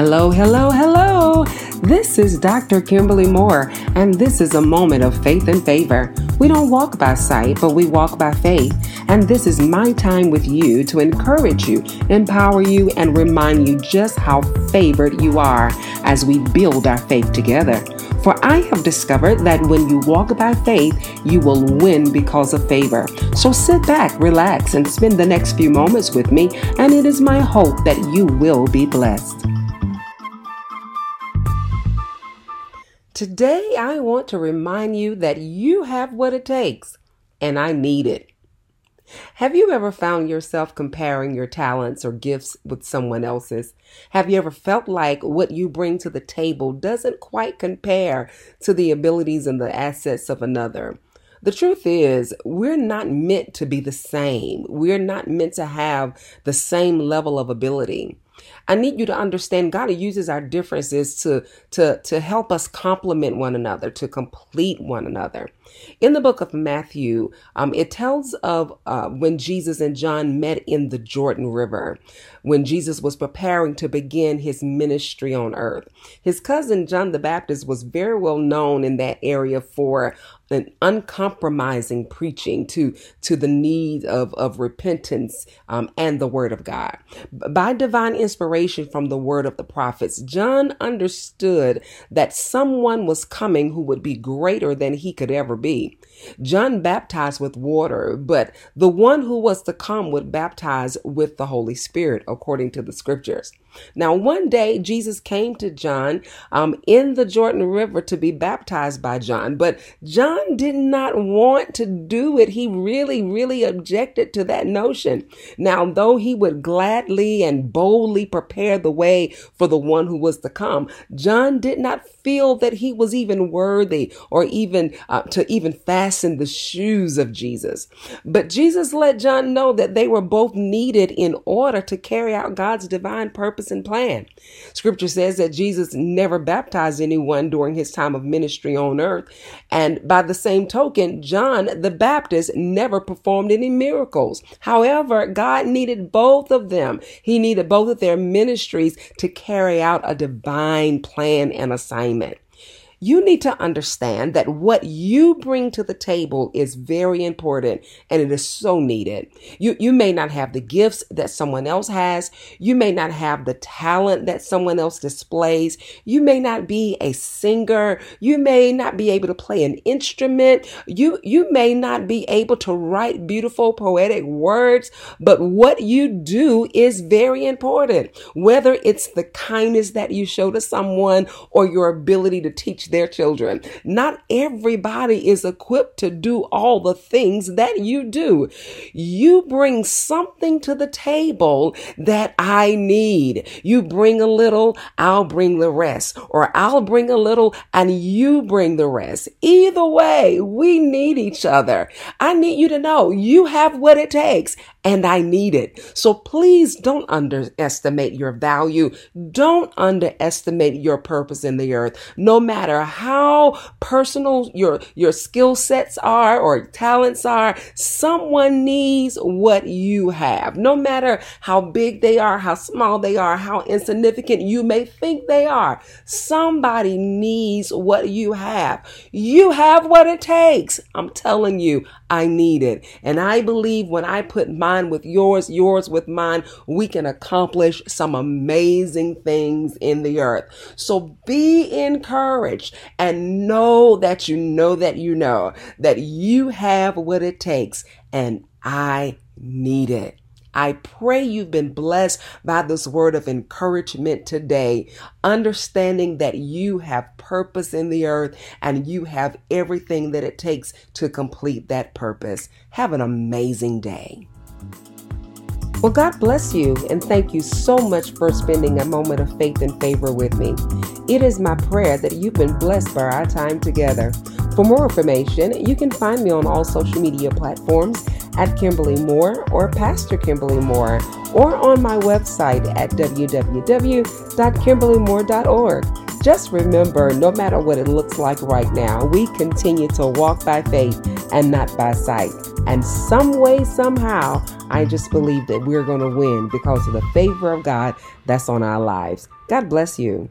Hello, hello, hello. This is Dr. Kimberly Moore, and this is a moment of faith and favor. We don't walk by sight, but we walk by faith. And this is my time with you to encourage you, empower you, and remind you just how favored you are as we build our faith together. For I have discovered that when you walk by faith, you will win because of favor. So sit back, relax, and spend the next few moments with me, and it is my hope that you will be blessed. Today, I want to remind you that you have what it takes, and I need it. Have you ever found yourself comparing your talents or gifts with someone else's? Have you ever felt like what you bring to the table doesn't quite compare to the abilities and the assets of another? The truth is, we're not meant to be the same. We're not meant to have the same level of ability. I need you to understand God uses our differences to, to, to help us complement one another, to complete one another. In the book of Matthew, um, it tells of uh, when Jesus and John met in the Jordan River, when Jesus was preparing to begin his ministry on earth. His cousin John the Baptist was very well known in that area for an uncompromising preaching to to the need of of repentance um, and the word of God. By divine inspiration from the word of the prophets, John understood that someone was coming who would be greater than he could ever be. John baptized with water, but the one who was to come would baptize with the Holy Spirit, according to the scriptures. Now, one day Jesus came to John um, in the Jordan River to be baptized by John, but John did not want to do it. He really, really objected to that notion. Now, though he would gladly and boldly prepare the way for the one who was to come, John did not feel that he was even worthy or even uh, to even fasten the shoes of Jesus. But Jesus let John know that they were both needed in order to carry out God's divine purpose and plan. Scripture says that Jesus never baptized anyone during his time of ministry on earth. And by the same token, John the Baptist never performed any miracles. However, God needed both of them. He needed both of their ministries to carry out a divine plan and assignment you need to understand that what you bring to the table is very important and it is so needed. You, you may not have the gifts that someone else has. You may not have the talent that someone else displays. You may not be a singer. You may not be able to play an instrument. You, you may not be able to write beautiful poetic words, but what you do is very important. Whether it's the kindness that you show to someone or your ability to their children. Not everybody is equipped to do all the things that you do. You bring something to the table that I need. You bring a little, I'll bring the rest, or I'll bring a little and you bring the rest. Either way, we need each other. I need you to know you have what it takes and I need it. So please don't underestimate your value. Don't underestimate your purpose in the earth. No matter how personal your, your skill sets are or talents are, someone needs what you have. No matter how big they are, how small they are, how insignificant you may think they are, somebody needs what you have. You have what it takes. I'm telling you, I need it. And I believe when I put mine with yours, yours with mine, we can accomplish some amazing things in the earth. So be encouraged and know that you know that you know that you have what it takes and I need it. I pray you've been blessed by this word of encouragement today, understanding that you have purpose in the earth and you have everything that it takes to complete that purpose. Have an amazing day. Well, God bless you and thank you so much for spending a moment of faith and favor with me. It is my prayer that you've been blessed by our time together. For more information, you can find me on all social media platforms at Kimberly Moore or Pastor Kimberly Moore or on my website at www.kimberlymoore.org. Just remember, no matter what it looks like right now, we continue to walk by faith and not by sight. And some way, somehow, I just believe that we're going to win because of the favor of God that's on our lives. God bless you.